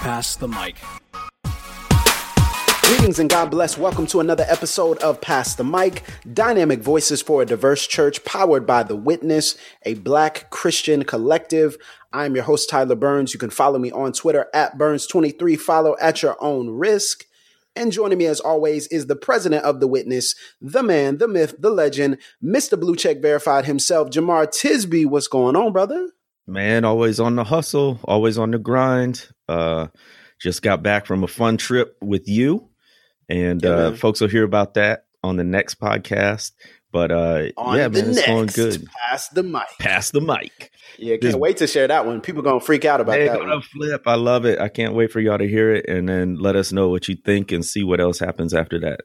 Pass the Mic. Greetings and God bless. Welcome to another episode of Pass the Mic, Dynamic Voices for a Diverse Church, powered by The Witness, a black Christian collective. I'm your host, Tyler Burns. You can follow me on Twitter at Burns23. Follow at your own risk. And joining me as always is the president of The Witness, the man, the myth, the legend, Mr. Blue Check Verified himself, Jemar Tisby. What's going on, brother? Man, always on the hustle, always on the grind. Uh, just got back from a fun trip with you, and Yeah, uh, folks will hear about that on the next podcast. But uh, On yeah, man, it's going good. Pass the mic. Pass the mic. Yeah, can't This- wait to share that one. People gonna freak out about that gonna one. flip. I love it. I can't wait for y'all to hear it, and then let us know what you think and see what else happens after that.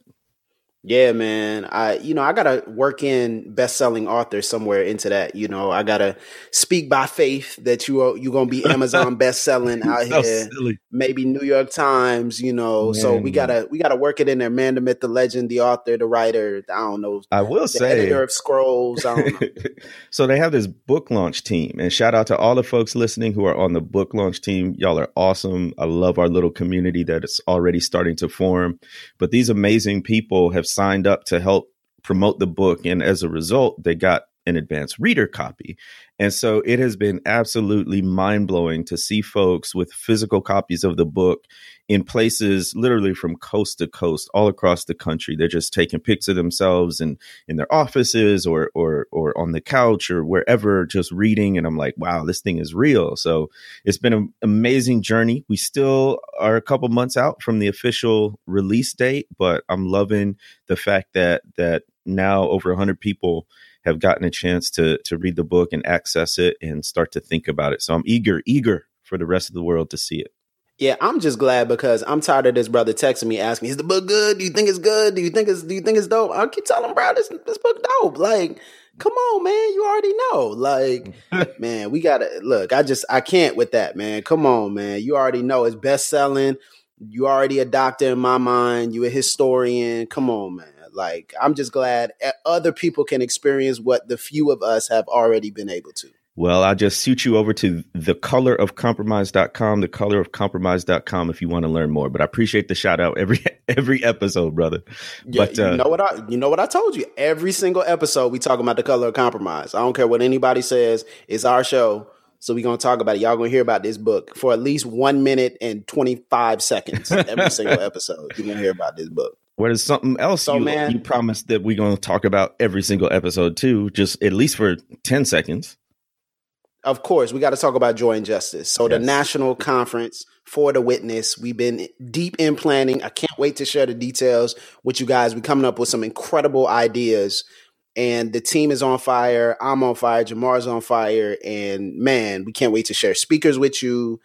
Yeah, man. I you know, I gotta work in best selling author somewhere into that. You know, I gotta speak by faith that you are you gonna be Amazon best selling out So here. silly. Maybe New York Times, you know. so we man. gotta we gotta work it in there. Man, the myth, the legend, the author, the writer, I don't know, I will the say, editor of scrolls. I don't know. so they have this book launch team and shout out to all the folks listening who are on the book launch team y'all are awesome i love our little community that is already starting to form but these amazing people have signed up to help promote the book and as a result they got an advanced reader copy. And so it has been absolutely mind-blowing to see folks with physical copies of the book in places literally from coast to coast all across the country. They're just taking pics of themselves and in their offices or or or on the couch or wherever just reading. And I'm like wow this thing is real. So it's been an amazing journey. We still are a couple months out from the official release date but I'm loving the fact that that now over 100 people have gotten a chance to to read the book and access it and start to think about it so I'm eager eager for the rest of the world to see it Yeah, I'm just glad because I'm tired of this brother texting me asking, "Is the book good? Do you think it's good? Do you think it's Do you think it's dope?" I keep telling him, bro, this this book dope. Like, come on, man, you already know. Like, man, we gotta look. I just I can't with that, man. Come on, man, you already know it's best selling. You already a doctor in my mind. You a historian. Come on, man. Like, I'm just glad other people can experience what the few of us have already been able to. Well, I'll just shoot you over to thecolorofcompromise.com, thecolorofcompromise.com if you want to learn more. But I appreciate the shout out every every episode, brother. Yeah, But uh, you know what I you know what I told you. Every single episode we talk about the color of compromise. I don't care what anybody says. It's our show. So we're gonna talk about it. Y'all gonna hear about this book for at least one minute and twenty five seconds. Every single episode. You're gonna hear about this book. What is something else So, you, man- you promised that we're going to talk about every single episode too, just at least for 10 seconds. Of course, we got to talk about joy and justice. So the national conference for the witness, we've been deep in planning. I can't wait to share the details with you guys. We're coming up with some incredible ideas. And the team is on fire. I'm on fire. Jemar's on fire. And man, we can't wait to share speakers with you,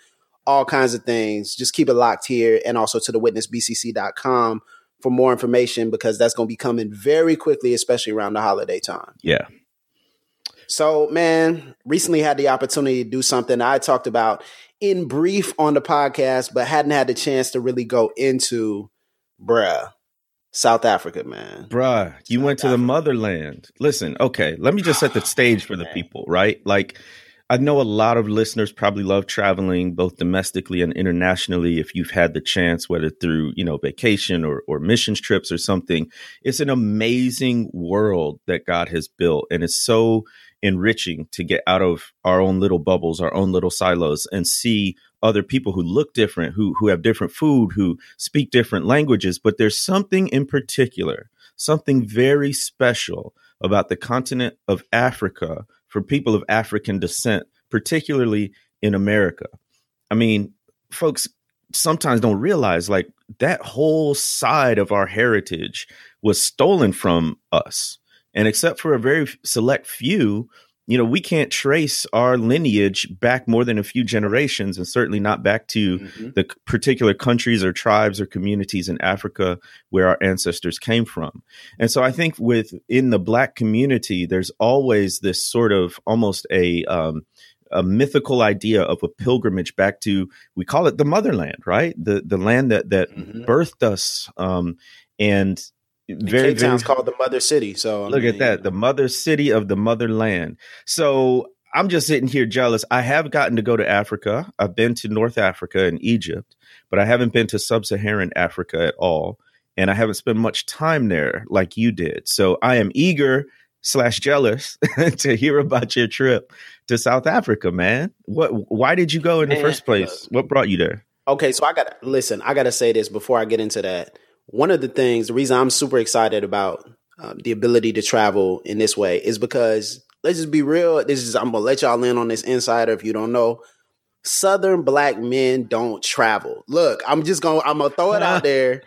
all kinds of things. Just keep it locked here and also to the witnessbcc.com for more information because that's going to be coming very quickly, especially around the holiday time. Yeah. So, man, recently had the opportunity to do something I talked about in brief on the podcast, but hadn't had the chance to really go into, bruh, South Africa, man. Bruh, you went to the motherland. Listen, okay, let me just set the stage for the people, right? Like, I know a lot of listeners probably love traveling both domestically and internationally if you've had the chance, whether through, you know, vacation or, or missions trips or something. It's an amazing world that God has built. And it's so enriching to get out of our own little bubbles, our own little silos, and see other people who look different, who who have different food, who speak different languages. But there's something in particular, something very special about the continent of Africa for people of African descent, particularly in America. I mean, folks sometimes don't realize like that whole side of our heritage was stolen from us. And except for a very select few, you know, we can't trace our lineage back more than a few generations, and certainly not back to mm-hmm. the particular countries or tribes or communities in Africa where our ancestors came from. And so I think within the Black community, there's always this sort of almost a, um, a mythical idea of a pilgrimage back to we call it the motherland, right? The the land that that mm-hmm. birthed us, um, and very, Cape Town's very, called the mother city. So look I mean, at that, the mother city of the motherland. So I'm just sitting here jealous. I have gotten to go to Africa. I've been to North Africa and Egypt, but I haven't been to sub-Saharan Africa at all, and I haven't spent much time there like you did. So I am eager slash jealous to hear about your trip to South Africa, man. What? Why did you go in man, the first place? What brought you there? Okay, so I got to listen. I got to say this before I get into that one of the things, the reason I'm super excited about uh, the ability to travel in this way is because let's just be real. This is I'm gonna let y'all in on this insider if you don't know. Southern black men don't travel. Look, I'm just gonna I'm gonna throw it out there.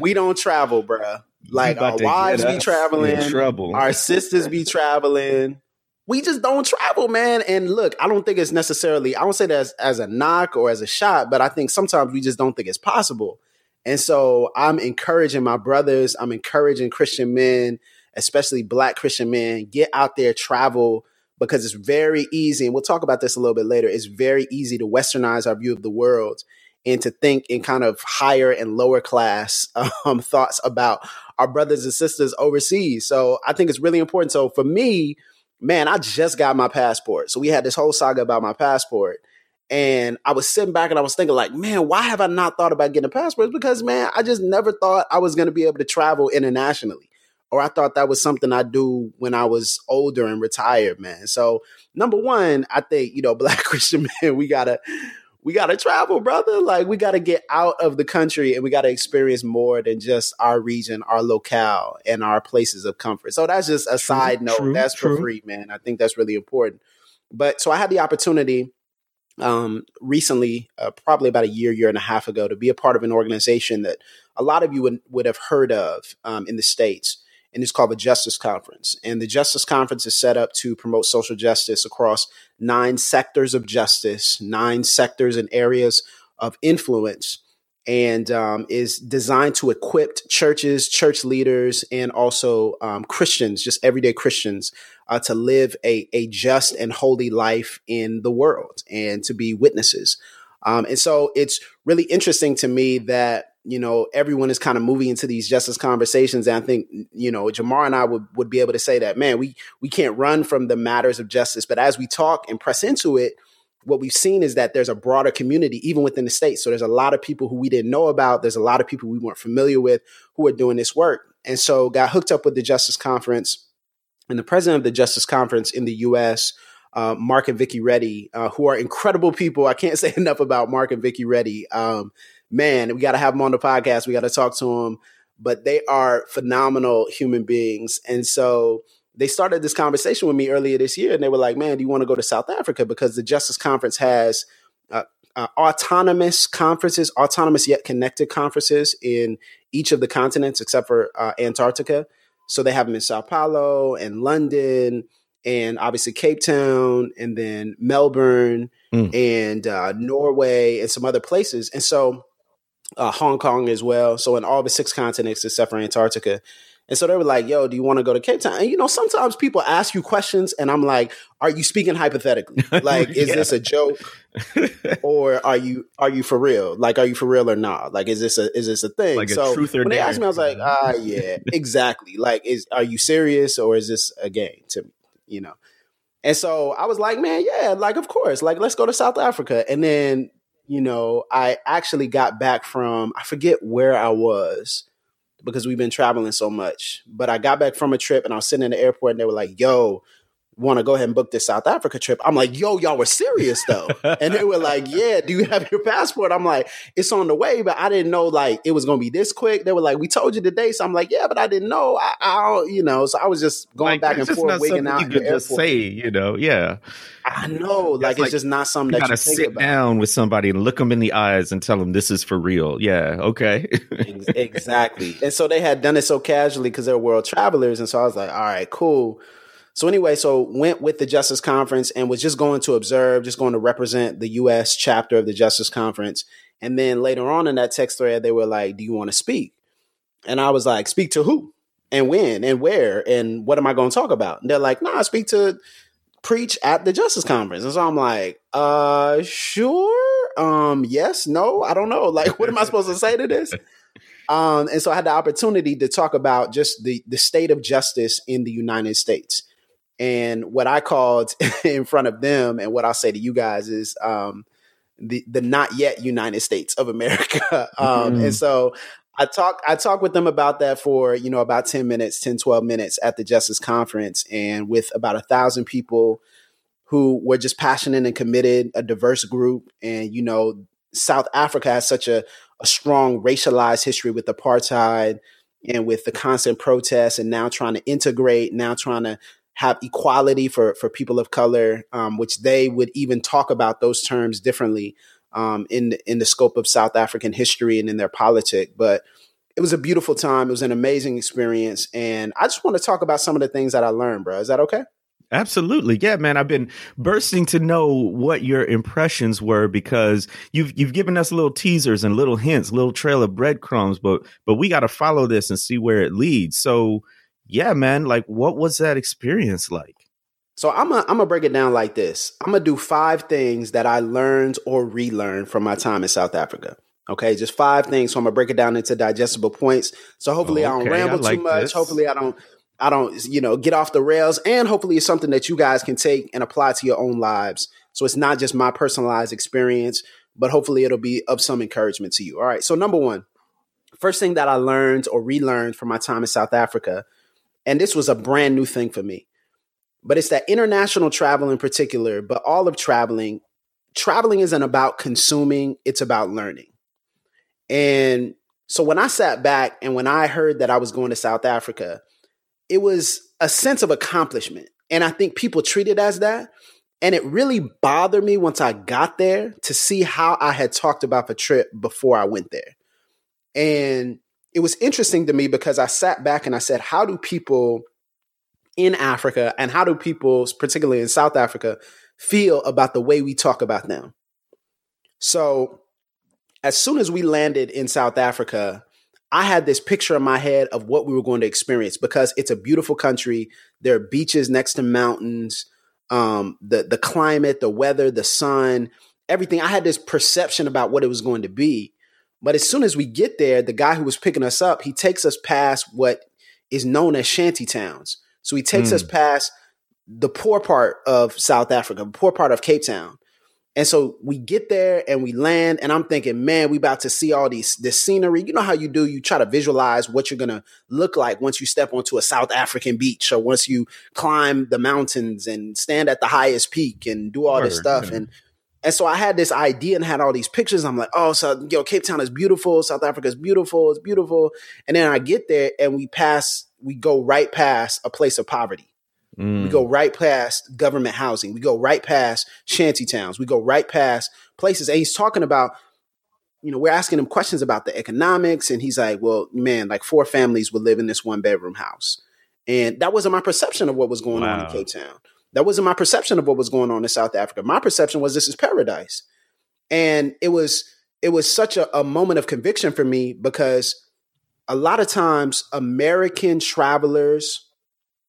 we don't travel, bruh. Like our wives be traveling, trouble. our sisters be traveling. We just don't travel, man. And look, I don't think it's necessarily. I don't say that as, as a knock or as a shot, but I think sometimes we just don't think it's possible. And so I'm encouraging my brothers, I'm encouraging Christian men, especially black Christian men, get out there, travel, because it's very easy. And we'll talk about this a little bit later. It's very easy to westernize our view of the world and to think in kind of higher and lower class um, thoughts about our brothers and sisters overseas. So I think it's really important. So for me, man, I just got my passport. So we had this whole saga about my passport. And I was sitting back and I was thinking, like, man, why have I not thought about getting a passport? Because, man, I just never thought I was going to be able to travel internationally. Or I thought that was something I'd do when I was older and retired, man. So, number one, I think, you know, black Christian man, we gotta we gotta travel, brother. Like we gotta get out of the country and we gotta experience more than just our region, our locale, and our places of comfort. So that's just a true, side note. True, that's true. for free, man. I think that's really important. But so I had the opportunity um, recently, uh, probably about a year, year and a half ago, to be a part of an organization that a lot of you would, would have heard of um, in the States. And it's called the Justice Conference. And the Justice Conference is set up to promote social justice across nine sectors of justice, nine sectors and areas of influence and um, is designed to equip churches, church leaders, and also um, Christians, just everyday Christians, uh, to live a, a just and holy life in the world and to be witnesses. Um, and so it's really interesting to me that you know everyone is kind of moving into these justice conversations and i think you know jemar and i would, would be able to say that man we we can't run from the matters of justice but as we talk and press into it what we've seen is that there's a broader community even within the state. So there's a lot of people who we didn't know about. There's a lot of people we weren't familiar with who are doing this work. And so got hooked up with the Justice Conference and the president of the Justice Conference in the U.S., uh, Mark and Vicky Reddy, uh, who are incredible people. I can't say enough about Mark and Vicky Reddy. Um, man, we got to have them on the podcast. We got to talk to them. But they are phenomenal human beings. And so they started this conversation with me earlier this year, and they were like, "Man, do you want to go to South Africa because the Justice Conference has uh, uh, autonomous conferences, autonomous yet connected conferences in each of the continents except for uh, Antarctica. So they have them in Sao Paulo and London." And obviously Cape Town, and then Melbourne, mm. and uh, Norway, and some other places. And so uh, Hong Kong as well. So in all the six continents except for Antarctica. And so they were like, yo, do you want to go to Cape Town? And you know, sometimes people ask you questions and I'm like, are you speaking hypothetically? Like, is yeah. this a joke? or are you are you for real? Like, are you for real or not? Like, is this a is this a thing? Like so a truth or when dare. they asked me, I was like, ah yeah, exactly. Like, is are you serious or is this a game to me? You know? And so I was like, man, yeah, like of course, like let's go to South Africa. And then, you know, I actually got back from I forget where I was because we've been traveling so much. But I got back from a trip and I was sitting in the airport and they were like, yo, want to go ahead and book this South Africa trip. I'm like, yo, y'all were serious though. and they were like, yeah, do you have your passport? I'm like, it's on the way, but I didn't know like it was going to be this quick. They were like, we told you today. So I'm like, yeah, but I didn't know. I, I you know, so I was just going like, back and forth, wigging out. You could just say, you know, yeah. I know, like, it's just not something you that you sit about. down with somebody and look them in the eyes and tell them this is for real. Yeah, okay, exactly. And so they had done it so casually because they're world travelers, and so I was like, all right, cool. So anyway, so went with the Justice Conference and was just going to observe, just going to represent the U.S. chapter of the Justice Conference. And then later on in that text thread, they were like, "Do you want to speak?" And I was like, "Speak to who?" and when and where and what am I going to talk about? And they're like, "Nah, speak to preach at the Justice Conference." And so I'm like, "Uh, sure. Um, yes, no, I don't know. Like, what am I supposed to say to this?" Um, and so I had the opportunity to talk about just the the state of justice in the United States. And what I called in front of them, and what I'll say to you guys is um, the the not yet United States of America. um, mm. And so I talk I talked with them about that for you know about 10 minutes 10 12 minutes at the justice conference and with about a thousand people who were just passionate and committed a diverse group and you know South Africa has such a, a strong racialized history with apartheid and with the constant protests and now trying to integrate now trying to have equality for for people of color um, which they would even talk about those terms differently um, in in the scope of South African history and in their politic. But it was a beautiful time. It was an amazing experience, and I just want to talk about some of the things that I learned, bro. Is that okay? Absolutely. Yeah, man. I've been bursting to know what your impressions were because you've you've given us little teasers and little hints, little trail of breadcrumbs, but but we got to follow this and see where it leads. So, yeah, man, like what was that experience like? So I'm gonna I'm gonna break it down like this. I'm gonna do five things that I learned or relearned from my time in South Africa. Okay, just five things. So I'm gonna break it down into digestible points. So hopefully okay, I don't ramble I like too much. This. Hopefully I don't I don't you know get off the rails, and hopefully it's something that you guys can take and apply to your own lives. So it's not just my personalized experience, but hopefully it'll be of some encouragement to you. All right. So number one, first thing that I learned or relearned from my time in South Africa, and this was a brand new thing for me but it's that international travel in particular, but all of traveling, traveling isn't about consuming, it's about learning. And so when I sat back and when I heard that I was going to South Africa, it was a sense of accomplishment. And I think people treat it as that. And it really bothered me once I got there to see how I had talked about the trip before I went there. And it was interesting to me because I sat back and I said, how do people in Africa and how do people, particularly in South Africa, feel about the way we talk about them? So, as soon as we landed in South Africa, I had this picture in my head of what we were going to experience because it's a beautiful country. There are beaches next to mountains, um, the the climate, the weather, the sun, everything. I had this perception about what it was going to be. But as soon as we get there, the guy who was picking us up, he takes us past what is known as shanty towns. So he takes mm. us past the poor part of South Africa, the poor part of Cape Town. And so we get there and we land, and I'm thinking, man, we about to see all these this scenery. You know how you do? You try to visualize what you're gonna look like once you step onto a South African beach, or once you climb the mountains and stand at the highest peak and do all Word, this stuff. Yeah. And and so I had this idea and had all these pictures. I'm like, oh, so yo, Cape Town is beautiful, South Africa is beautiful, it's beautiful. And then I get there and we pass we go right past a place of poverty. Mm. We go mm. right past government housing. We go right past shanty towns. We go right past places. And he's talking about, you know, we're asking him questions about the economics. And he's like, well, man, like four families would live in this one bedroom house. And that wasn't my perception of what was going wow. on in Cape Town. That wasn't my perception of what was going on in South Africa. My perception was this is paradise. And it was it was such a, a moment of conviction for me because a lot of times American travelers,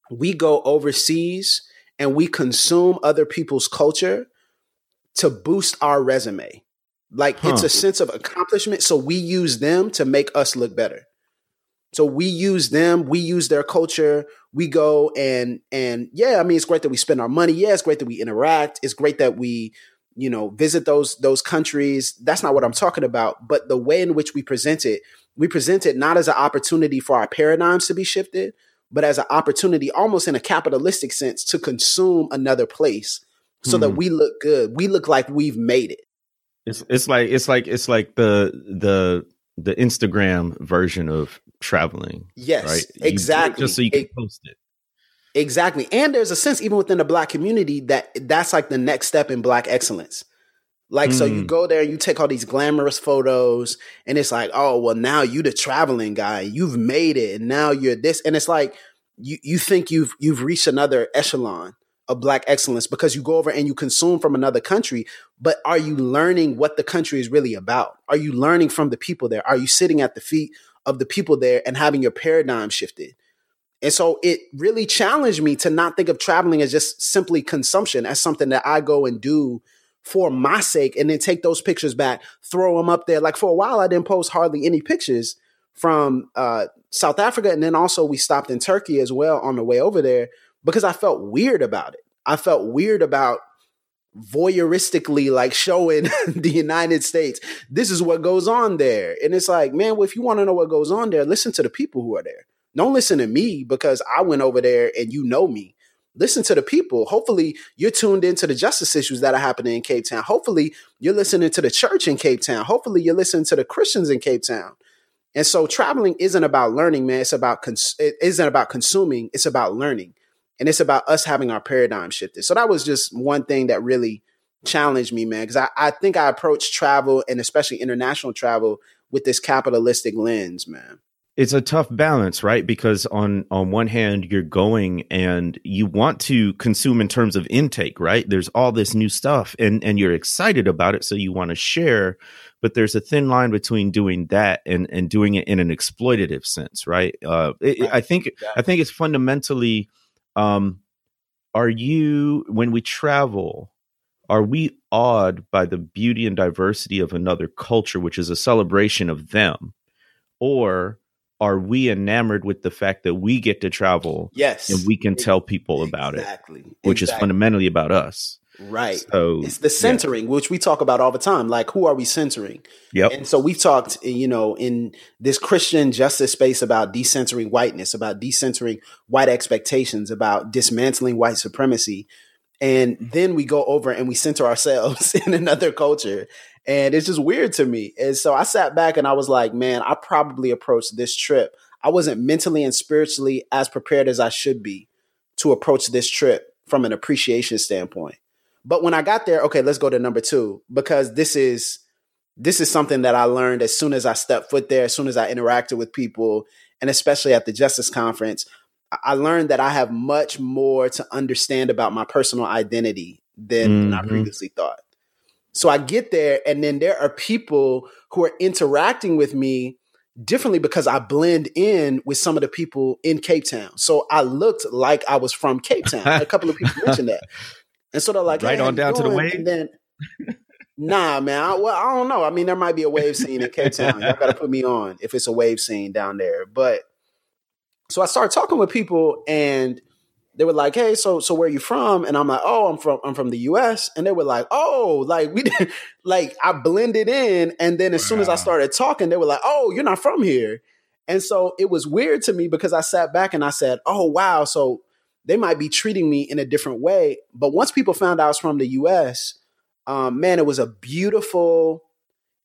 we go overseas and we consume other people's culture to boost our resume. Like huh. it's a sense of accomplishment. So we use them to make us look better. So we use them, we use their culture. We go and and yeah, I mean it's great that we spend our money. Yeah, it's great that we interact. It's great that we, you know, visit those those countries. That's not what I'm talking about, but the way in which we present it we present it not as an opportunity for our paradigms to be shifted, but as an opportunity, almost in a capitalistic sense, to consume another place so hmm. that we look good. We look like we've made it. It's it's like it's like it's like the the the Instagram version of traveling. Yes, right? exactly. Just so you can it, post it. Exactly. And there's a sense even within the black community that that's like the next step in black excellence. Like, mm. so you mm. go there and you take all these glamorous photos and it's like, oh, well, now you the traveling guy. You've made it. And now you're this. And it's like, you you think you've you've reached another echelon of black excellence because you go over and you consume from another country but are you learning what the country is really about are you learning from the people there are you sitting at the feet of the people there and having your paradigm shifted and so it really challenged me to not think of traveling as just simply consumption as something that i go and do for my sake and then take those pictures back throw them up there like for a while i didn't post hardly any pictures from uh, South Africa, and then also we stopped in Turkey as well on the way over there because I felt weird about it. I felt weird about voyeuristically like showing the United States this is what goes on there, and it's like, man, well, if you want to know what goes on there, listen to the people who are there. Don't listen to me because I went over there and you know me. Listen to the people. Hopefully, you're tuned into the justice issues that are happening in Cape Town. Hopefully, you're listening to the church in Cape Town. Hopefully, you're listening to the Christians in Cape Town. And so traveling isn't about learning, man. It's about cons- it isn't about consuming. It's about learning, and it's about us having our paradigm shifted. So that was just one thing that really challenged me, man. Because I, I think I approached travel and especially international travel with this capitalistic lens, man it's a tough balance right because on on one hand you're going and you want to consume in terms of intake right there's all this new stuff and and you're excited about it so you want to share but there's a thin line between doing that and and doing it in an exploitative sense right uh it, right. i think yeah. i think it's fundamentally um are you when we travel are we awed by the beauty and diversity of another culture which is a celebration of them or are we enamored with the fact that we get to travel yes and we can tell people about exactly. it which exactly. is fundamentally about us Right. So it's the centering, yeah. which we talk about all the time. Like, who are we centering? Yep. And so we've talked, eh, you know, in this Christian justice space about decentering whiteness, about decentering white expectations, about dismantling white supremacy. And then we go over and we center ourselves in another culture. And it's just weird to me. And so I sat back and I was like, man, I probably approached this trip. I wasn't mentally and spiritually as prepared as I should be to approach this trip from an appreciation standpoint. But when I got there, okay, let's go to number two because this is this is something that I learned as soon as I stepped foot there, as soon as I interacted with people, and especially at the Justice Conference. I learned that I have much more to understand about my personal identity than, mm-hmm. I previously thought. So I get there, and then there are people who are interacting with me differently because I blend in with some of the people in Cape Town. So I looked like I was from Cape Town. a couple of people mentioned that. And so they're like, right hey, on down to the wave. And then, nah, man. I, well, I don't know. I mean, there might be a wave scene in Cape Town. Y'all got to put me on if it's a wave scene down there. But so I started talking with people, and they were like, "Hey, so so where are you from?" And I'm like, "Oh, I'm from I'm from the U.S." And they were like, "Oh, like we did, like I blended in." And then as wow. soon as I started talking, they were like, "Oh, you're not from here." And so it was weird to me because I sat back and I said, "Oh, wow." So they might be treating me in a different way. But once people found out I was from the US, um, man, it was a beautiful,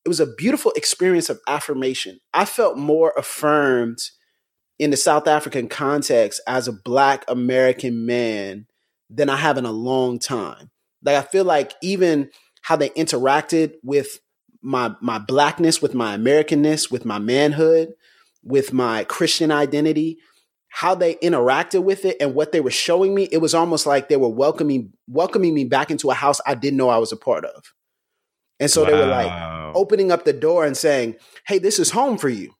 it was a beautiful experience of affirmation. I felt more affirmed in the South African context as a black American man than I have in a long time. Like I feel like even how they interacted with my my blackness, with my Americanness, with my manhood, with my Christian identity, how they interacted with it and what they were showing me, it was almost like they were welcoming welcoming me back into a house I didn't know I was a part of. And so wow. they were like opening up the door and saying, "Hey, this is home for you."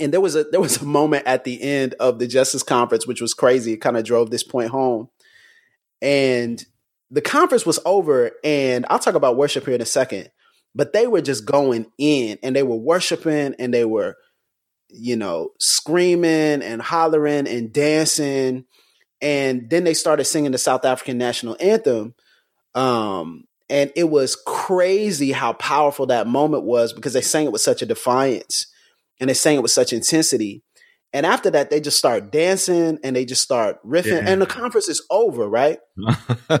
And there was a there was a moment at the end of the Justice Conference which was crazy. It kind of drove this point home. And the conference was over and I'll talk about worship here in a second. But they were just going in and they were worshiping and they were you know, screaming and hollering and dancing. And then they started singing the South African national anthem. Um, and it was crazy how powerful that moment was because they sang it with such a defiance and they sang it with such intensity. And after that, they just start dancing and they just start riffing. Yeah. And the conference is over, right?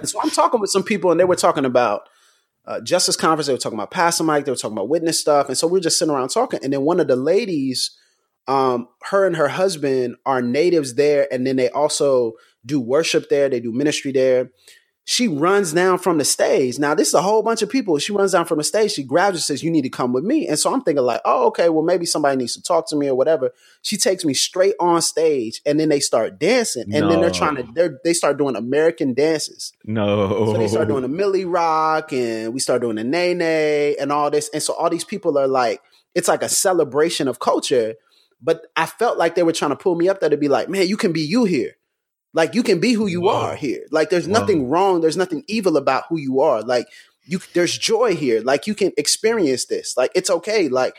so I'm talking with some people and they were talking about uh, Justice Conference. They were talking about Pastor Mike. They were talking about witness stuff. And so we are just sitting around talking. And then one of the ladies um, her and her husband are natives there, and then they also do worship there. They do ministry there. she runs down from the stage. Now, this is a whole bunch of people. She runs down from the stage. She grabs and says, You need to come with me. And so I'm thinking, like, oh, okay, well, maybe somebody needs to talk to me or whatever. She takes me straight on stage and then they start dancing. And no. then they're trying to, they're, they start doing American dances. No. So they start doing the Milly Rock and we start doing the Nae and all this. And so all these people are like, it's like a celebration of culture. But I felt like they were trying to pull me up there to be like, man, you can be you here. Like you can be who you Whoa. are here. Like there's Whoa. nothing wrong. There's nothing evil about who you are. Like you, there's joy here. Like you can experience this. Like it's okay. Like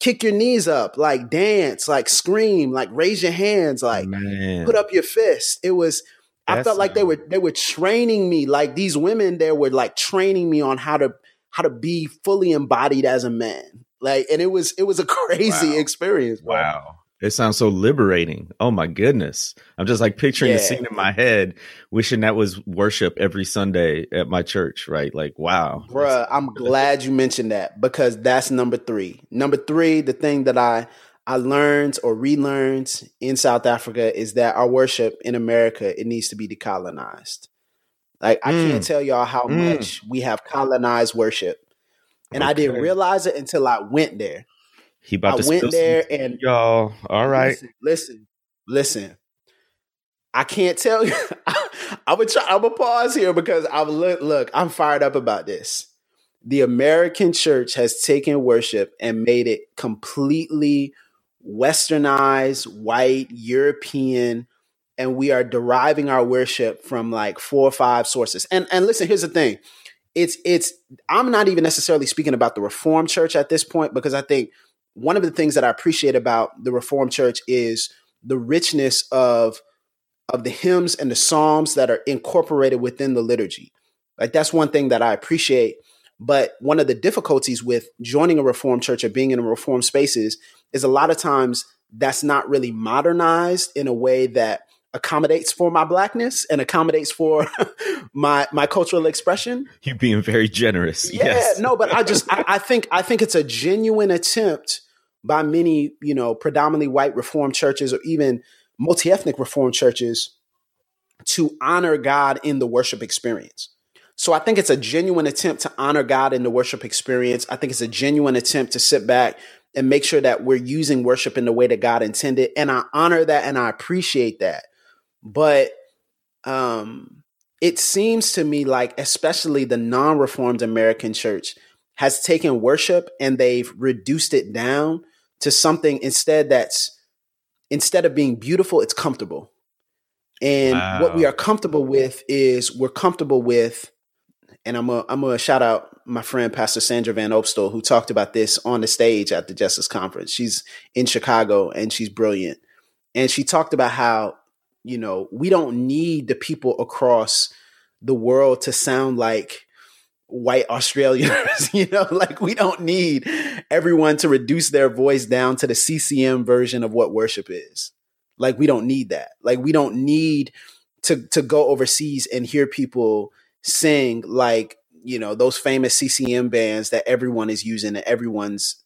kick your knees up. Like dance. Like scream. Like raise your hands. Like Man. put up your fist. It was. That's I felt like they were they were training me. Like these women, there were like training me on how to how to be fully embodied as a man. Like, and it was it was a crazy wow. experience. Bro. Wow. It sounds so liberating. Oh my goodness. I'm just like picturing yeah. the scene in my head, wishing that was worship every Sunday at my church, right? Like, wow. Bruh, I'm glad you mentioned that because that's number three. Number three, the thing that I I learned or relearned in South Africa is that our worship in America, it needs to be decolonized. Like I mm. can't tell y'all how mm. much we have colonized worship. And okay. I didn't realize it until I went there. He about I to went there and y'all. All right. Listen, listen, listen. I can't tell you. I would try. I'm gonna pause here because I'm look. Look, I'm fired up about this. The American church has taken worship and made it completely westernized, white, European, and we are deriving our worship from like four or five sources. And and listen, here's the thing. It's it's I'm not even necessarily speaking about the Reformed Church at this point because I think one of the things that I appreciate about the Reformed Church is the richness of of the hymns and the psalms that are incorporated within the liturgy. Like that's one thing that I appreciate. But one of the difficulties with joining a Reformed church or being in a Reformed spaces is a lot of times that's not really modernized in a way that accommodates for my blackness and accommodates for my my cultural expression. You being very generous. Yeah, yes. no, but I just I, I, think I think it's a genuine attempt by many, you know, predominantly white reformed churches or even multi-ethnic reformed churches to honor God in the worship experience. So I think it's a genuine attempt to honor God in the worship experience. I think it's a genuine attempt to sit back and make sure that we're using worship in the way that God intended. And I honor that and I appreciate that. But um, it seems to me like, especially the non reformed American church, has taken worship and they've reduced it down to something instead that's instead of being beautiful, it's comfortable. And wow. what we are comfortable with is we're comfortable with, and I'm a I'm gonna shout out my friend Pastor Sandra Van Opstal who talked about this on the stage at the Justice Conference. She's in Chicago and she's brilliant. And she talked about how you know, we don't need the people across the world to sound like white Australians, you know, like we don't need everyone to reduce their voice down to the CCM version of what worship is. Like we don't need that. Like we don't need to to go overseas and hear people sing like, you know, those famous CCM bands that everyone is using and everyone's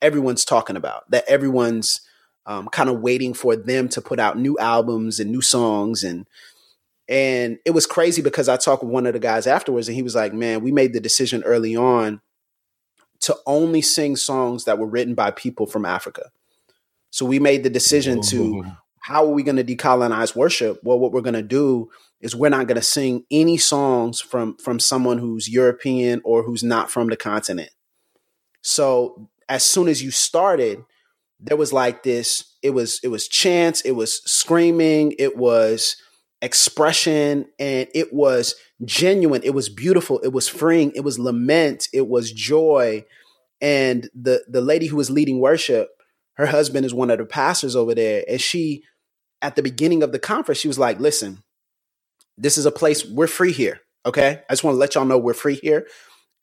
everyone's talking about, that everyone's um, kind of waiting for them to put out new albums and new songs and and it was crazy because I talked with one of the guys afterwards and he was like, "Man, we made the decision early on to only sing songs that were written by people from Africa." So we made the decision to how are we going to decolonize worship? Well, what we're going to do is we're not going to sing any songs from from someone who's European or who's not from the continent. So as soon as you started, there was like this. It was it was chants it was screaming it was expression and it was genuine. It was beautiful it was freeing it was lament it was joy. And the the lady who was leading worship her husband is one of the pastors over there and she at the beginning of the conference she was like listen this is a place we're free here okay? I just want to let y'all know we're free here.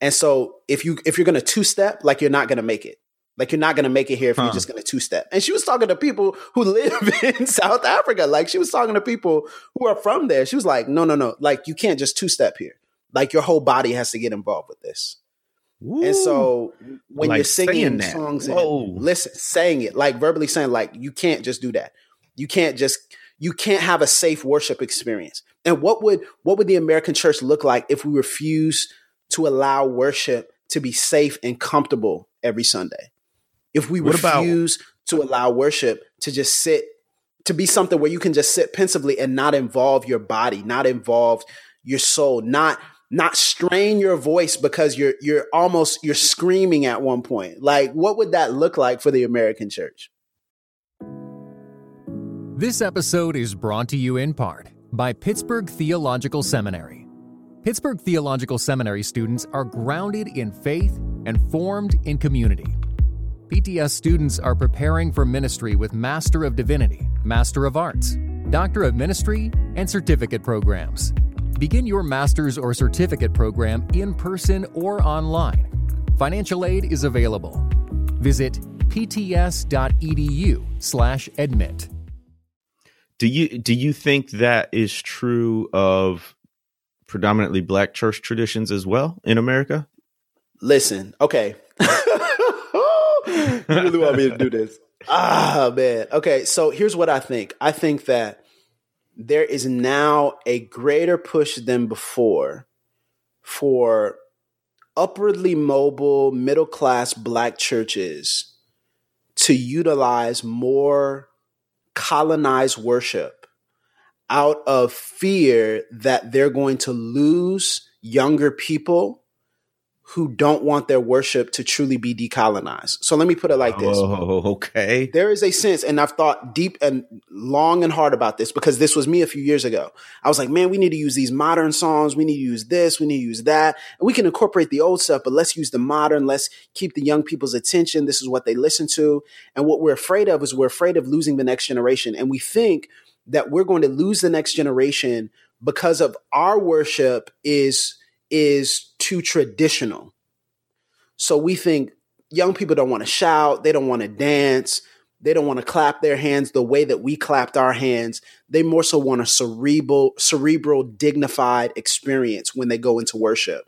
And so if you if you're to two step like you're not to make it like you're not gonna make it here if huh. you're just gonna two step. And she was talking to people who live in South Africa. Like she was talking to people who are from there. She was like, no, no, no. Like you can't just two step here. Like your whole body has to get involved with this. Ooh. And so when like you're singing songs, and, listen, saying it, like verbally saying, like you can't just do that. You can't just you can't have a safe worship experience. And what would what would the American church look like if we refuse to allow worship to be safe and comfortable every Sunday? If we what refuse about- to allow worship to just sit to be something where you can just sit pensively and not involve your body, not involve your soul, not not strain your voice because you're you're almost you're screaming at one point. Like what would that look like for the American church? This episode is brought to you in part by Pittsburgh Theological Seminary. Pittsburgh Theological Seminary students are grounded in faith and formed in community. PTS students are preparing for ministry with Master of Divinity, Master of Arts, Doctor of Ministry, and certificate programs. Begin your master's or certificate program in person or online. Financial aid is available. Visit pts.edu/admit. Do you do you think that is true of predominantly black church traditions as well in America? Listen, okay. you really want me to do this? Ah, man. Okay, so here's what I think. I think that there is now a greater push than before for upwardly mobile, middle class black churches to utilize more colonized worship out of fear that they're going to lose younger people who don't want their worship to truly be decolonized. So let me put it like this. Oh, okay. There is a sense, and I've thought deep and long and hard about this because this was me a few years ago. I was like, man, we need to use these modern songs. We need to use this. We need to use that. And we can incorporate the old stuff, but let's use the modern. Let's keep the young people's attention. This is what they listen to. And what we're afraid of is we're afraid of losing the next generation. And we think that we're going to lose the next generation because of our worship is is too traditional. So we think young people don't want to shout, they don't want to dance, they don't want to clap their hands the way that we clapped our hands. They more so want a cerebral, cerebral, dignified experience when they go into worship.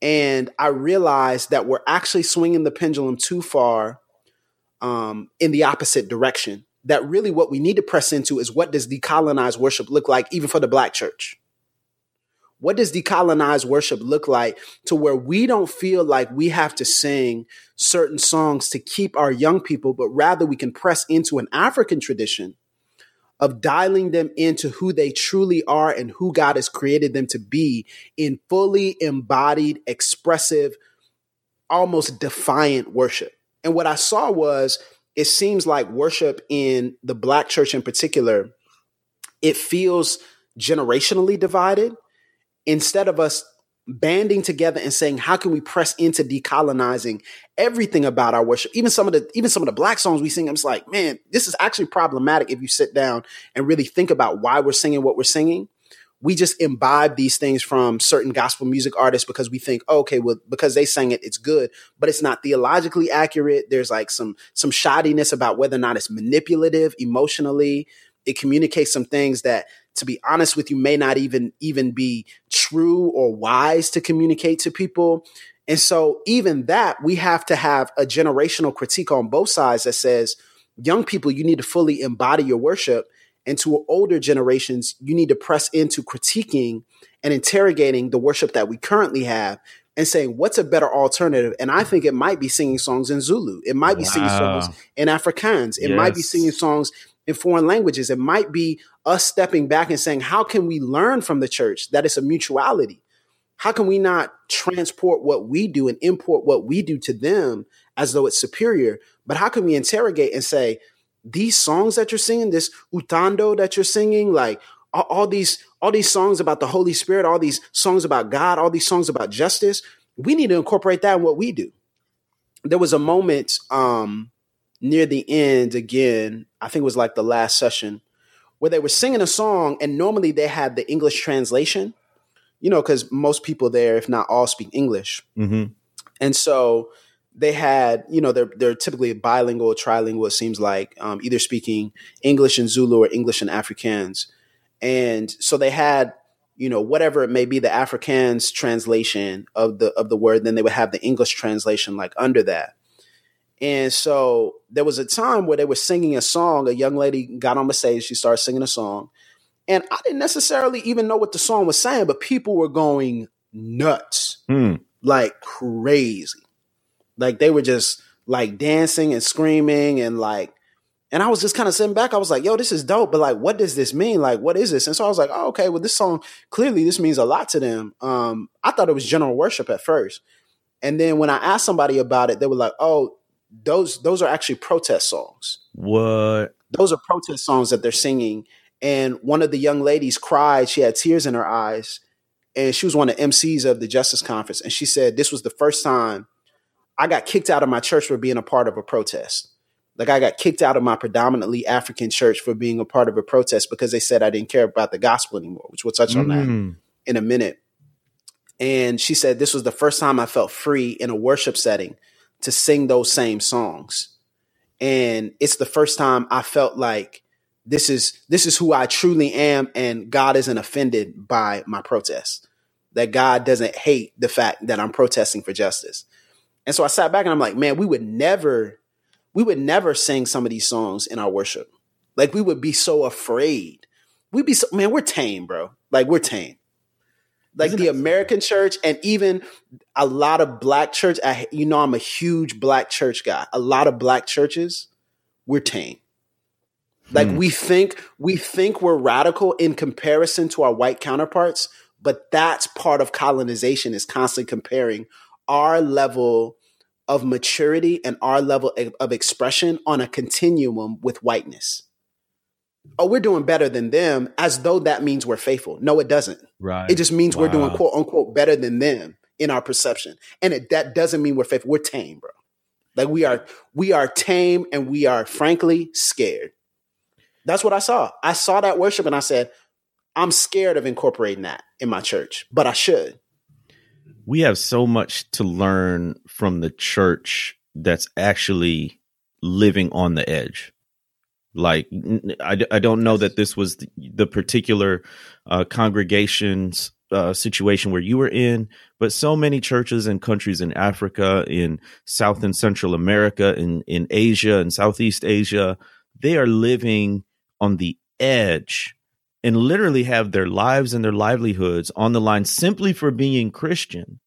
And I realized that we're actually swinging the pendulum too far um, in the opposite direction. That really what we need to press into is what does decolonized worship look like, even for the black church? What does decolonized worship look like to where we don't feel like we have to sing certain songs to keep our young people, but rather we can press into an African tradition of dialing them into who they truly are and who God has created them to be in fully embodied, expressive, almost defiant worship. And what I saw was it seems like worship in the black church in particular, it feels generationally divided instead of us banding together and saying how can we press into decolonizing everything about our worship? Even some of the even some of the black songs we sing i'm just like man this is actually problematic if you sit down and really think about why we're singing what we're singing. We just imbibe these things from certain gospel music artists because we think oh, okay well because they sang it it's good but it's not theologically accurate. There's like some some shoddiness about whether or not it's manipulative emotionally. It communicates some things that to be honest with you may not even even be true or wise to communicate to people. And so even that we have to have a generational critique on both sides that says young people you need to fully embody your worship. And to older generations you need to press into critiquing and interrogating the worship that we currently have and saying what's a better alternative? And i think it might be singing songs in zulu. It might be wow. singing songs in afrikaans. It yes. might be singing songs in foreign languages. It might be us stepping back and saying, how can we learn from the church that it's a mutuality? How can we not transport what we do and import what we do to them as though it's superior? But how can we interrogate and say, these songs that you're singing, this utando that you're singing, like all, all these, all these songs about the Holy Spirit, all these songs about God, all these songs about justice, we need to incorporate that in what we do. There was a moment um, near the end again, I think it was like the last session, where they were singing a song and normally they had the English translation, you know, because most people there, if not all, speak English. Mm-hmm. And so they had, you know, they're they're typically bilingual, trilingual. It seems like um, either speaking English and Zulu or English and Afrikaans, and so they had, you know, whatever it may be, the Afrikaans translation of the of the word. Then they would have the English translation like under that. And so there was a time where they were singing a song. A young lady got on the stage, she started singing a song. And I didn't necessarily even know what the song was saying, but people were going nuts, Hmm. like crazy. Like they were just like dancing and screaming and like, and I was just kind of sitting back. I was like, yo, this is dope, but like, what does this mean? Like, what is this? And so I was like, oh, okay, well, this song clearly this means a lot to them. Um, I thought it was general worship at first. And then when I asked somebody about it, they were like, oh, those those are actually protest songs What? those are protest songs that they're singing. And one of the young ladies cried. She had tears in her eyes. And she was one of the MCs of the Justice Conference. And she said, This was the first time I got kicked out of my church for being a part of a protest. Like I got kicked out of my predominantly African church for being a part of a protest because they said I didn't care about the gospel anymore, which we'll touch on that Mm. in a minute. And she said this was the first time I felt free in a worship setting to sing those same songs. And it's the first time I felt like this is this is who I truly am and God isn't offended by my protest. That God doesn't hate the fact that I'm protesting for justice. And so I sat back and I'm like, man, we would never we would never sing some of these songs in our worship. Like we would be so afraid. We'd be so man, we're tame, bro. Like we're tame like Isn't the it- American church and even a lot of black church. I, you know, I'm a huge black church guy. A lot of black churches, we're tame. Like Hmm. we think we think we're radical in comparison to our white counterparts, but that's part of colonization is constantly comparing our level of maturity and our level of- of expression on a continuum with whiteness. Oh, we're doing better than them as though that means we're faithful. No, it doesn't. Right. It just means we're doing quote unquote better than them in our perception. And it, that doesn't mean we're faithful. We're tame, bro. Like we are, we are tame and we are frankly scared. That's what I saw. I saw that worship and I said, I'm scared of incorporating that in my church, but I should. we have so much to learn from the church that's actually living on the edge. Like, I, I don't know that this was the, the particular uh, congregation's uh, situation where you were in, but so many churches and countries in Africa, in South and Central America, in, in Asia and Southeast Asia, they are living on the edge and literally have their lives and their livelihoods on the line simply for being Christian.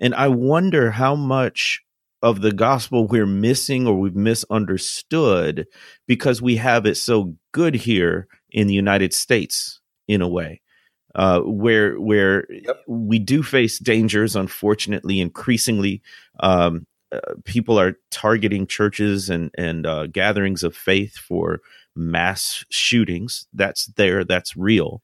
And I wonder how much of the gospel we're missing or we've misunderstood because we have it so good here in the United States in a way. Uh, where where we do face dangers, unfortunately, increasingly, um, uh, people are targeting churches and and uh, gatherings of faith for mass shootings. That's there. That's real.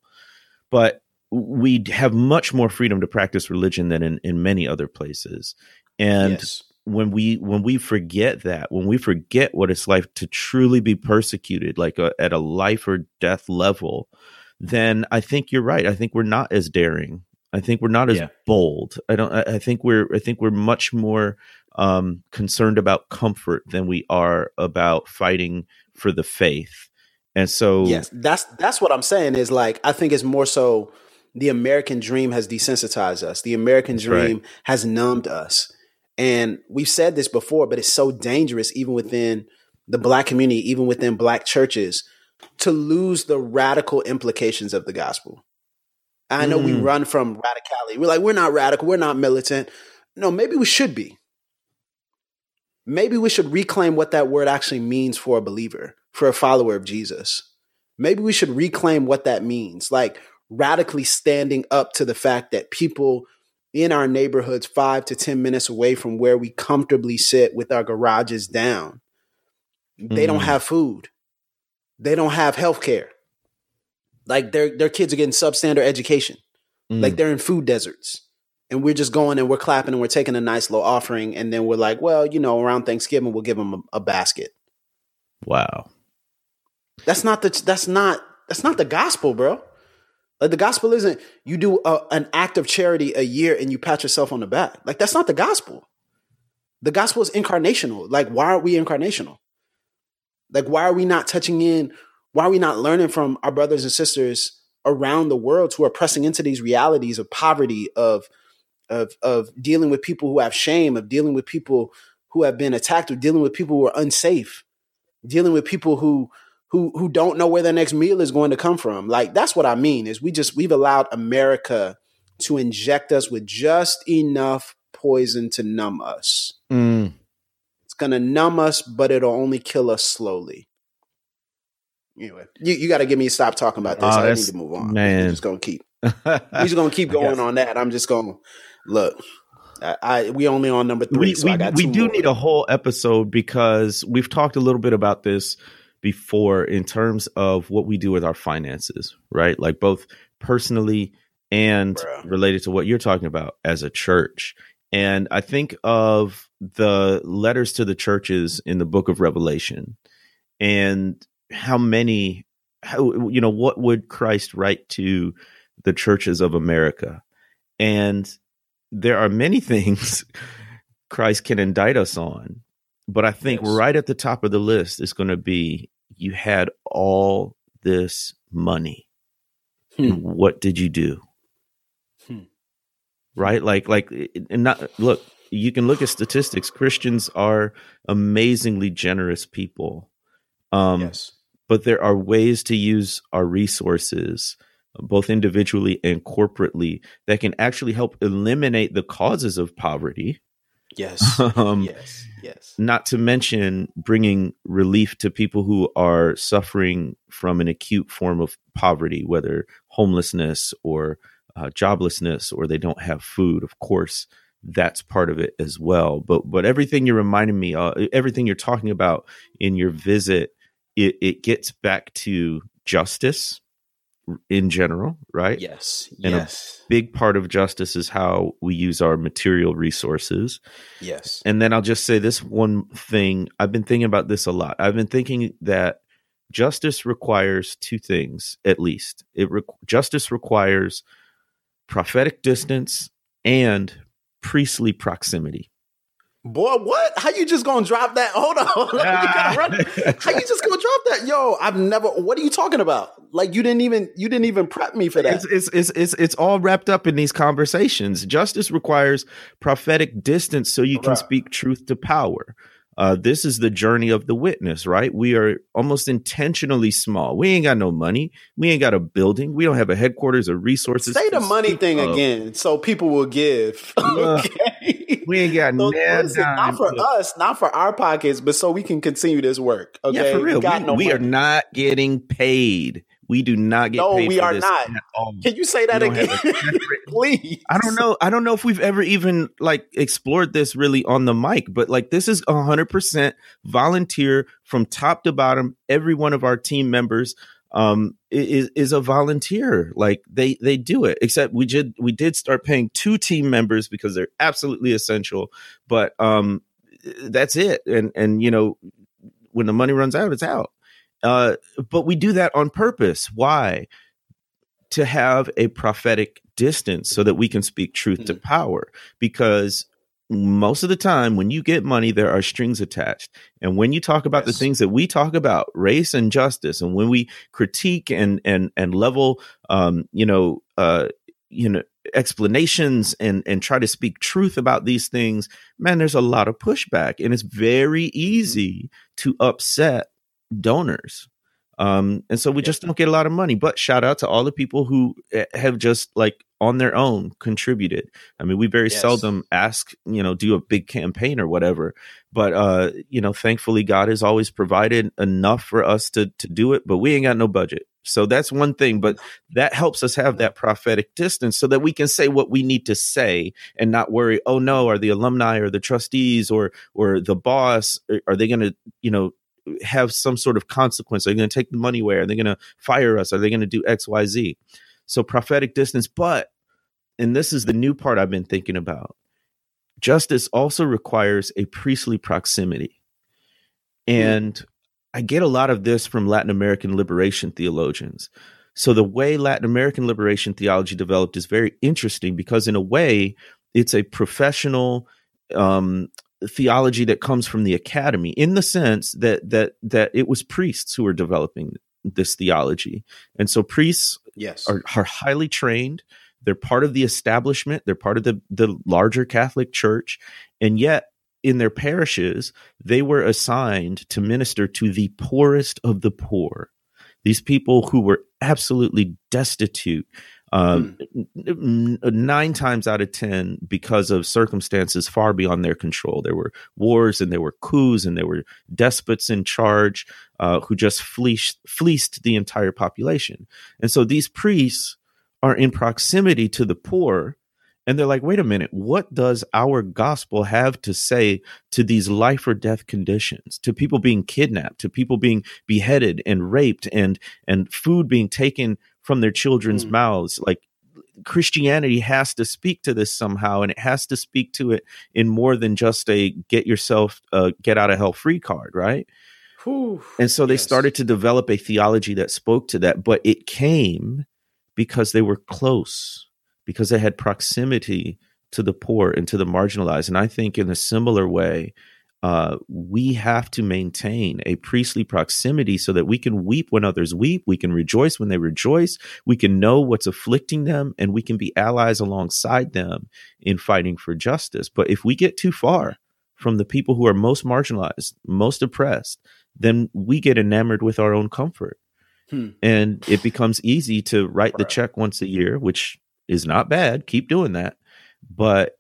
But we have much more freedom to practice religion than in, in many other places. And yes. When we when we forget that, when we forget what it's like to truly be persecuted, like a, at a life or death level, then I think you're right. I think we're not as daring. I think we're not as Yeah. bold. I don't. I I think we're. I think we're much more um, concerned about comfort than we are about fighting for the faith. And so, Yes, that's that's what I'm saying. Is like I think it's more so the American dream has desensitized us. The American That's right. dream has numbed us, and we've said this before, but it's so dangerous, even within the black community, even within black churches, to lose the radical implications of the gospel. I know we Mm. run from radicality. We're like, we're not radical, we're not militant. No, maybe we should be. Maybe we should reclaim what that word actually means for a believer, for a follower of Jesus. Maybe we should reclaim what that means, like radically standing up to the fact that people in our neighborhoods, five to 10 minutes away from where we comfortably sit with our garages down, they don't Mm. have food. They don't have health care. Like their, their kids are getting substandard education. mm, Like they're in food deserts. And we're just going and we're clapping and we're taking a nice little offering. And then we're like, well, you know, around Thanksgiving, we'll give them a, a basket. wow. That's not the that's not that's not the gospel, bro. Like the gospel isn't you do a, an act of charity a year and you pat yourself on the back. Like that's not the gospel. The gospel is incarnational. Like why aren't we incarnational? Like why are we not touching in? Why are we not learning from our brothers and sisters around the world who are pressing into these realities of poverty, of of of dealing with people who have shame, of dealing with people who have been attacked or dealing with people who are unsafe, dealing with people who who who don't know where their next meal is going to come from. Like that's what I mean is we just we've allowed America to inject us with just enough poison to numb us. Mm. It's gonna numb us, but it'll only kill us slowly. Anyway, you, you got to give me to stop talking about this. Oh, I need to move on. man. Just gonna keep. Just gonna keep going on that. I'm just gonna look. I, I we only on number three, we so we, I got we do more. need a whole episode because we've talked a little bit about this before in terms of what we do with our finances, right? Like both personally and Bruh. related to what you're talking about as a church. And I think of the letters to the churches in the book of Revelation and how many how you know what would Christ write to the churches of America? And there are many things Christ can indict us on. But I think Yes. right at the top of the list is going to be you had all this money. Hmm. What did you do? Hmm. Right? Like like and not look, you can look at statistics. Christians are amazingly generous people. Um yes. but there are ways to use our resources both individually and corporately that can actually help eliminate the causes of poverty Yes. um, yes. Yes. not to mention bringing relief to people who are suffering from an acute form of poverty whether homelessness or uh, joblessness or they don't have food of course that's part of it as well but but everything you're reminding me uh, everything you're talking about in your visit it, it gets back to justice in general right Yes. And a- Yes. big part of justice is how we use our material resources Yes. and then I'll just say this one thing. I've been thinking about this a lot. I've been thinking that justice requires two things at least. It re- justice requires prophetic distance and priestly proximity. Boy, what? How you just gonna drop that? Hold on. Run- How you just gonna drop that? Yo, I've never. What are you talking about? Like you didn't even you didn't even prep me for that. It's, it's it's it's it's all wrapped up in these conversations. Justice requires prophetic distance so you can Right. speak truth to power. Uh, this is the journey of the witness, right? We are almost intentionally small. We ain't got no money. We ain't got a building. We don't have a headquarters or resources. Say the money thing of. again, so people will give. Look, okay. We ain't got So, no listen, not for us, not for our pockets, but so we can continue this work. Okay, Yeah, for real. We, got we no we are not getting paid. We do not get No, paid. we for are not. Can you say that again, have a check written. please? I don't know. I don't know if we've ever even like explored this really on the mic, but like this is a hundred percent volunteer from top to bottom. Every one of our team members um is is a volunteer. Like they they do it. Except we did we did start paying two team members because they're absolutely essential. But um that's it. And and you know when the money runs out, it's out. Uh, but we do that on purpose. Why? To have a prophetic distance so that we can speak truth to power. Because most of the time, when you get money, there are strings attached. And when you talk about the things that we talk about, race and justice, and when we critique and and and level, um, you know, uh, you know, explanations and and try to speak truth about these things, man, there's a lot of pushback, and it's very easy to upset donors. Um, and so we Yeah. just don't get a lot of money. But shout out to all the people who eh, have just like on their own contributed. I mean, we very Yes. seldom ask, you know, do a big campaign or whatever. But uh, you know, thankfully God has always provided enough for us to to do it, but we ain't got no budget. So that's one thing, but that helps us have that prophetic distance so that we can say what we need to say and not worry, oh no, are the alumni or the trustees or or the boss are- they going to, you know, have some sort of consequence? Are they going to take the money away? Are they going to fire us? Are they going to do X, Y, Z? So prophetic distance, but and this is the new part I've been thinking about. Justice also requires a priestly proximity. And I get a lot of this from Latin American liberation theologians. So the way Latin American liberation theology developed is very interesting because in a way it's a professional um, theology that comes from the academy in the sense that that that it was priests who were developing this theology. And so priests Yes. are, are highly trained. They're part of the establishment. They're part of the, the larger Catholic Church. And yet in their parishes, they were assigned to minister to the poorest of the poor. These people who were absolutely destitute, um, hmm. nine times out of 10 because of circumstances far beyond their control. There were wars and there were coups and there were despots in charge uh, who just fleeced, fleeced the entire population. And so these priests are in proximity to the poor. And they're like, wait a minute, what does our gospel have to say to these life or death conditions, to people being kidnapped, to people being beheaded and raped and and food being taken from their children's mm. mouths. Like Christianity has to speak to this somehow, and it has to speak to it in more than just a get yourself uh, get out of hell free card, right? Whew, and so they yes. started to develop a theology that spoke to that, but it came because they were close, because they had proximity to the poor and to the marginalized. And I think in a similar way, uh, we have to maintain a priestly proximity so that we can weep when others weep, we can rejoice when they rejoice, we can know what's afflicting them, and we can be allies alongside them in fighting for justice. But if we get too far from the people who are most marginalized, most oppressed, then we get enamored with our own comfort. Hmm. And it becomes easy to write the check once a year, which is not bad. Keep doing that. But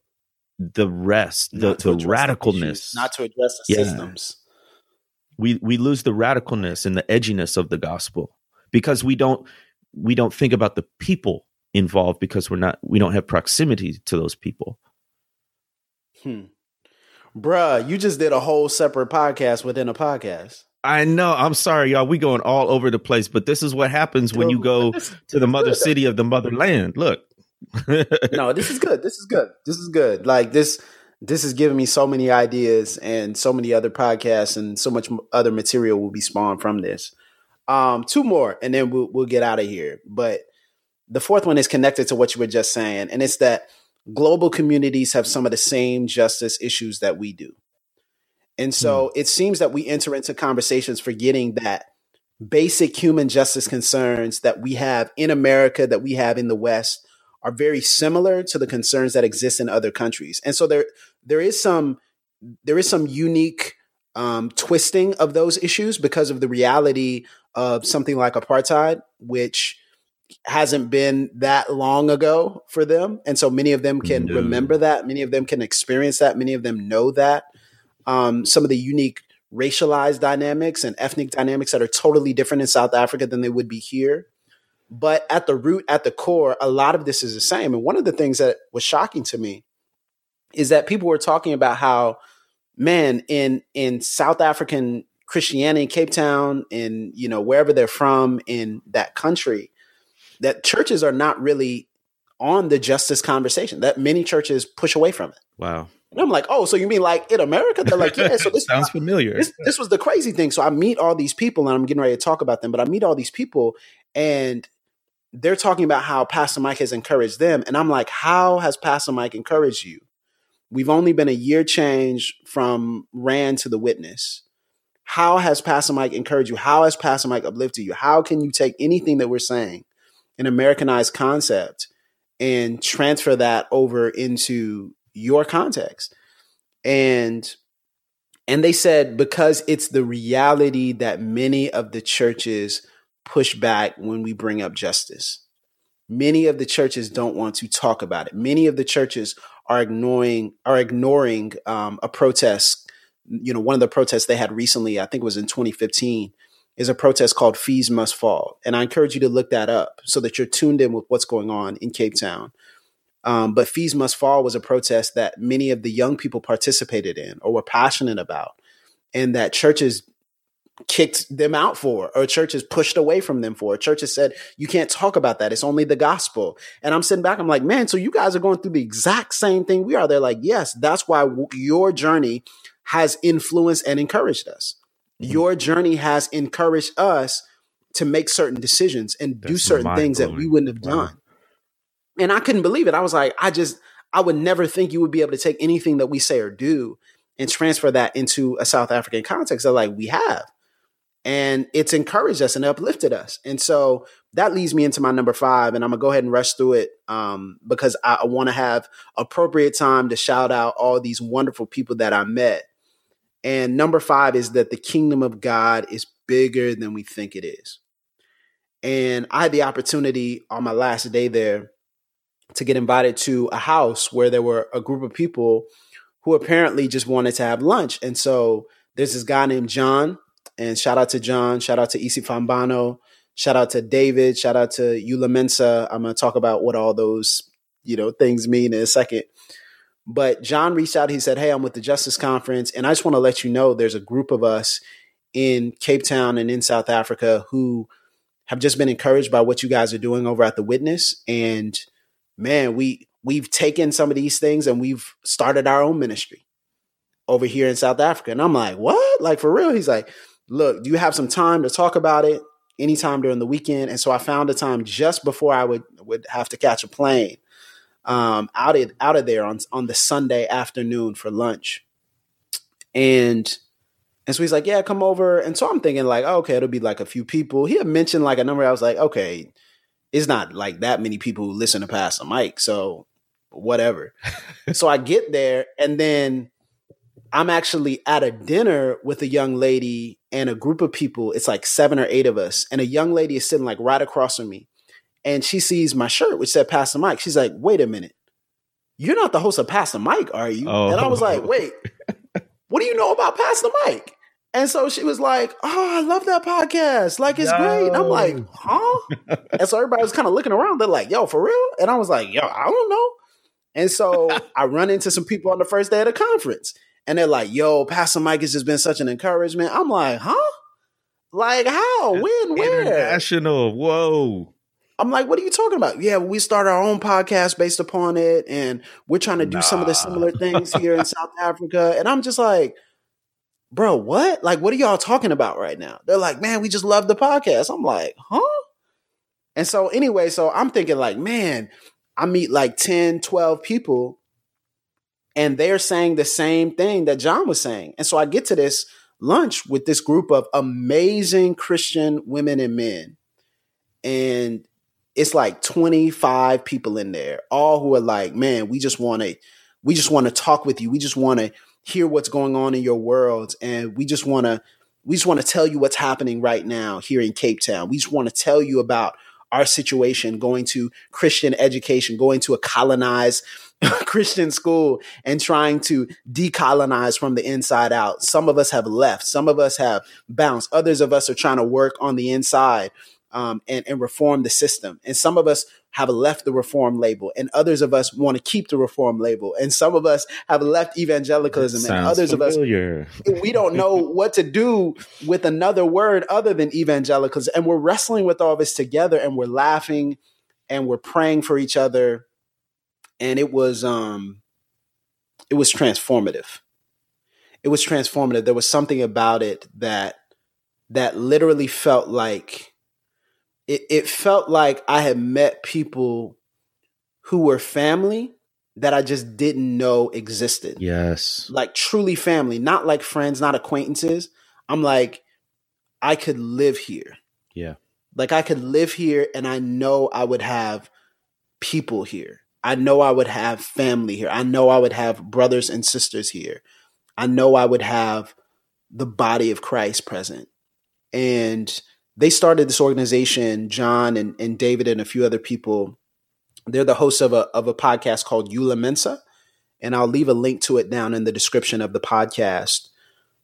the rest, the, the radicalness, not to address the yeah. systems. We we lose the radicalness and the edginess of the gospel because we don't we don't think about the people involved because we're not we don't have proximity to those people. Hmm. Bruh, you just did a whole separate podcast within a podcast. I know. I'm sorry, y'all. We going all over the place, but this is what happens when you go to the mother city of the motherland. Look, no, this is good. This is good. This is good. Like this this is giving me so many ideas and so many other podcasts and so much other material will be spawned from this. Um, two more and then we'll we'll get out of here. But the fourth one is connected to what you were just saying, and it's that global communities have some of the same justice issues that we do. And so hmm. it seems that we enter into conversations forgetting that basic human justice concerns that we have in America, that we have in the West, are very similar to the concerns that exist in other countries. And so there there is some there is some unique um, twisting of those issues because of the reality of something like apartheid, which hasn't been that long ago for them. And so many of them can no. remember that. Many of them can experience that. Many of them know that. Um, some of the unique racialized dynamics and ethnic dynamics that are totally different in South Africa than they would be here. But at the root, at the core, a lot of this is the same. And one of the things that was shocking to me is that people were talking about how, man, in in South African Christianity, in Cape Town, and you know wherever they're from in that country, that churches are not really on the justice conversation. That many churches push away from it. Wow. And I'm like, oh, so you mean like in America? They're like, yeah. So this sounds familiar. This, this was the crazy thing. So I meet all these people, and I'm getting ready to talk about them. But I meet all these people, and they're talking about how Pass the Mic has encouraged them. And I'm like, how has Pass the Mic encouraged you? We've only been a year change from RAAN to the witness. How has Pass the Mic encouraged you? How has Pass the Mic uplifted you? How can you take anything that we're saying, an Americanized concept, and transfer that over into your context? And and they said because it's the reality that many of the churches push back when we bring up justice. Many of the churches don't want to talk about it. Many of the churches are ignoring are ignoring um, a protest. You know, one of the protests they had recently, I think it was in 2015, is a protest called "Fees Must Fall," and I encourage you to look that up so that you're tuned in with what's going on in Cape Town. Um, but "Fees Must Fall" was a protest that many of the young people participated in or were passionate about, and that churches kicked them out for, or churches pushed away from them for. Churches said, you can't talk about that. It's only the gospel. And I'm sitting back, I'm like, man, so you guys are going through the exact same thing we are. They're like, yes, that's why w- your journey has influenced and encouraged us. Mm-hmm. Your journey has encouraged us to make certain decisions and that's do certain things that we wouldn't have wow. done. And I couldn't believe it. I was like, I just, I would never think you would be able to take anything that we say or do and transfer that into a South African context. They're like, we have. And it's encouraged us and uplifted us. And so that leads me into my number five, and I'm gonna go ahead and rush through it um, because I, I want to have appropriate time to shout out all these wonderful people that I met. And number five is that the kingdom of God is bigger than we think it is. And I had the opportunity on my last day there to get invited to a house where there were a group of people who apparently just wanted to have lunch. And so there's this guy named John, and shout out to John, shout out to Isi Fambano, shout out to David, shout out to Eula Mensa. I'm going to talk about what all those, you know, things mean in a second. But John reached out. He said, Hey, I'm with the Justice Conference. And I just want to let you know there's a group of us in Cape Town and in South Africa who have just been encouraged by what you guys are doing over at the Witness. And man, we we've taken some of these things and we've started our own ministry over here in South Africa. And I'm like, what? Like for real? He's like, look, do you have some time to talk about it anytime during the weekend? And so I found a time just before I would would have to catch a plane um, out of out of there on on the Sunday afternoon for lunch. And and so he's like, yeah, come over. And so I'm thinking like, oh, okay, it'll be like a few people. He had mentioned like a number. I was like, okay, it's not like that many people who listen to Pass the Mic. So whatever. so I get there and then I'm actually at a dinner with a young lady and a group of people. It's like seven or eight of us. And a young lady is sitting like right across from me. And she sees my shirt, which said Pass the Mic. She's like, wait a minute. You're not the host of Pass the Mic, are you? Oh. And I was like, wait, what do you know about Pastor Mike? And so she was like, Oh, I love that podcast. Like, it's great. And I'm like, Huh? and so everybody was kind of looking around. They're like, Yo, for real? And I was like, Yo, I don't know. And so I run into some people on the first day of the conference. And they're like, Yo, Pass the Mic has just been such an encouragement. I'm like, Huh? Like, how? When? Where? International. Whoa. I'm like, what are you talking about? Yeah, we start our own podcast based upon it, and we're trying to do nah. some of the similar things here in South Africa. And I'm just like, bro, what? Like, what are y'all talking about right now? They're like, man, we just love the podcast. I'm like, huh? And so, anyway, so I'm thinking, like, man, I meet like 10, 12 people, and they're saying the same thing that John was saying. And so I get to this lunch with this group of amazing Christian women and men. And it's like 25 people in there, all who are like, man, we just want to, we just want to talk with you. We just want to hear what's going on in your world. And we just want to, we just want to tell you what's happening right now here in Cape Town. We just want to tell you about our situation going to Christian education, going to a colonized Christian school and trying to decolonize from the inside out. Some of us have left. Some of us have bounced. Others of us are trying to work on the inside um, and, and reform the system. And some of us have left the reform label, and others of us want to keep the reform label. And some of us have left evangelicalism, and others familiar. of us we don't know what to do with another word other than evangelicalism. And we're wrestling with all this together, and we're laughing, and we're praying for each other. And it was um, it was transformative. It was transformative. There was something about it that that literally felt like it, it felt like I had met people who were family that I just didn't know existed. Yes. Like truly family, not like friends, not acquaintances. I'm like, I could live here. Yeah. Like I could live here and I know I would have people here. I know I would have family here. I know I would have brothers and sisters here. I know I would have the body of Christ present. And they started this organization, John and, and David and a few other people. They're the hosts of a of a podcast called Eula Mensa, and I'll leave a link to it down in the description of the podcast.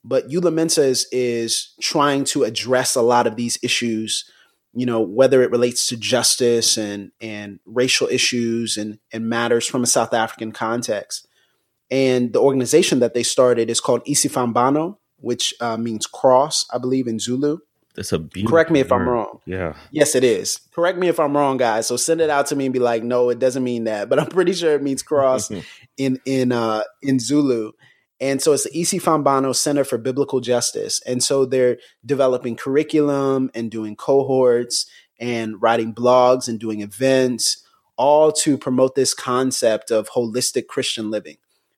But Eula Mensa is, is trying to address a lot of these issues, you know, whether it relates to justice and and racial issues and and matters from a South African context. And the organization that they started is called Isifambano, which uh, means cross, I believe, in Zulu that's a beautiful. Correct me if word. I'm wrong. Yeah. Yes, it is. Correct me if I'm wrong, guys. So send it out to me and be like, no, it doesn't mean that, but I'm pretty sure it means cross in in uh in Zulu. And so it's the Isifambano Center for Biblical Justice. And so they're developing curriculum and doing cohorts and writing blogs and doing events, all to promote this concept of holistic Christian living.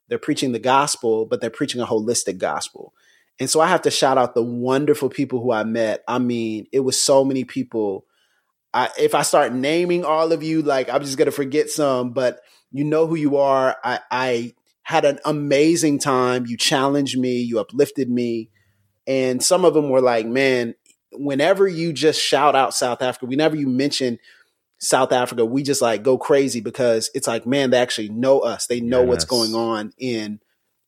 They're preaching the gospel, but they're preaching a holistic gospel. And so I have to shout out the wonderful people who I met. I mean, it was so many people. I, if I start naming all of you, like I'm just gonna forget some, but you know who you are. I, I had an amazing time. You challenged me, you uplifted me. And some of them were like, man, whenever you just shout out South Africa, whenever you mention South Africa, we just like go crazy because it's like, man, they actually know us. They know yes. what's going on in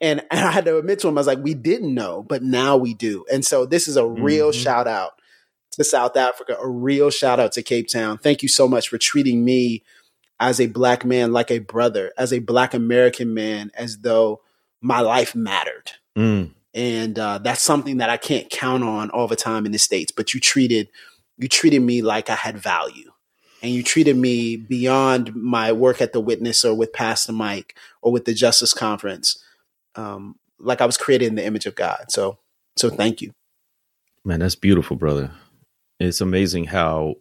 and, and I had to admit to him, I was like, we didn't know, but now we do. And so this is a real mm-hmm. shout out to South Africa, a real shout out to Cape Town. Thank you so much for treating me as a black man like a brother, as a black American man, as though my life mattered. Mm. And uh, that's something that I can't count on all the time in the States. But you treated you treated me like I had value. And you treated me beyond my work at the Witness or with Pass the Mic or with the Justice Conference um, like I was created in the image of God. So, so thank you. Man, that's beautiful, brother. It's amazing how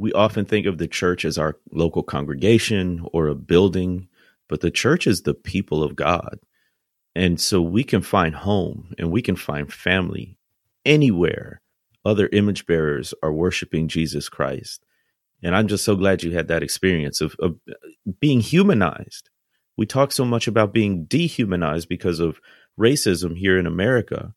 we often think of the church as our local congregation or a building, but the church is the people of God. And so we can find home and we can find family anywhere other image bearers are worshiping Jesus Christ. And I'm just so glad you had that experience of, of being humanized we talk so much about being dehumanized because of racism here in America.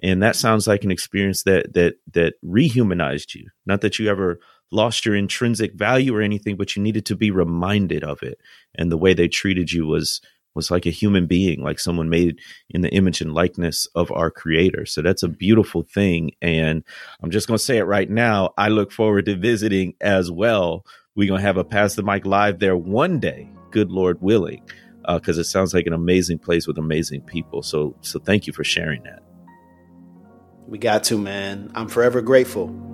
And that sounds like an experience that that that rehumanized you. Not that you ever lost your intrinsic value or anything, but you needed to be reminded of it. And the way they treated you was was like a human being, like someone made in the image and likeness of our creator. So that's a beautiful thing. And I'm just going to say it right now. I look forward to visiting as well. We're going to have a Pass the Mic live there one day, good Lord willing because uh, it sounds like an amazing place with amazing people. So, so thank you for sharing that. We got to, man. I'm forever grateful.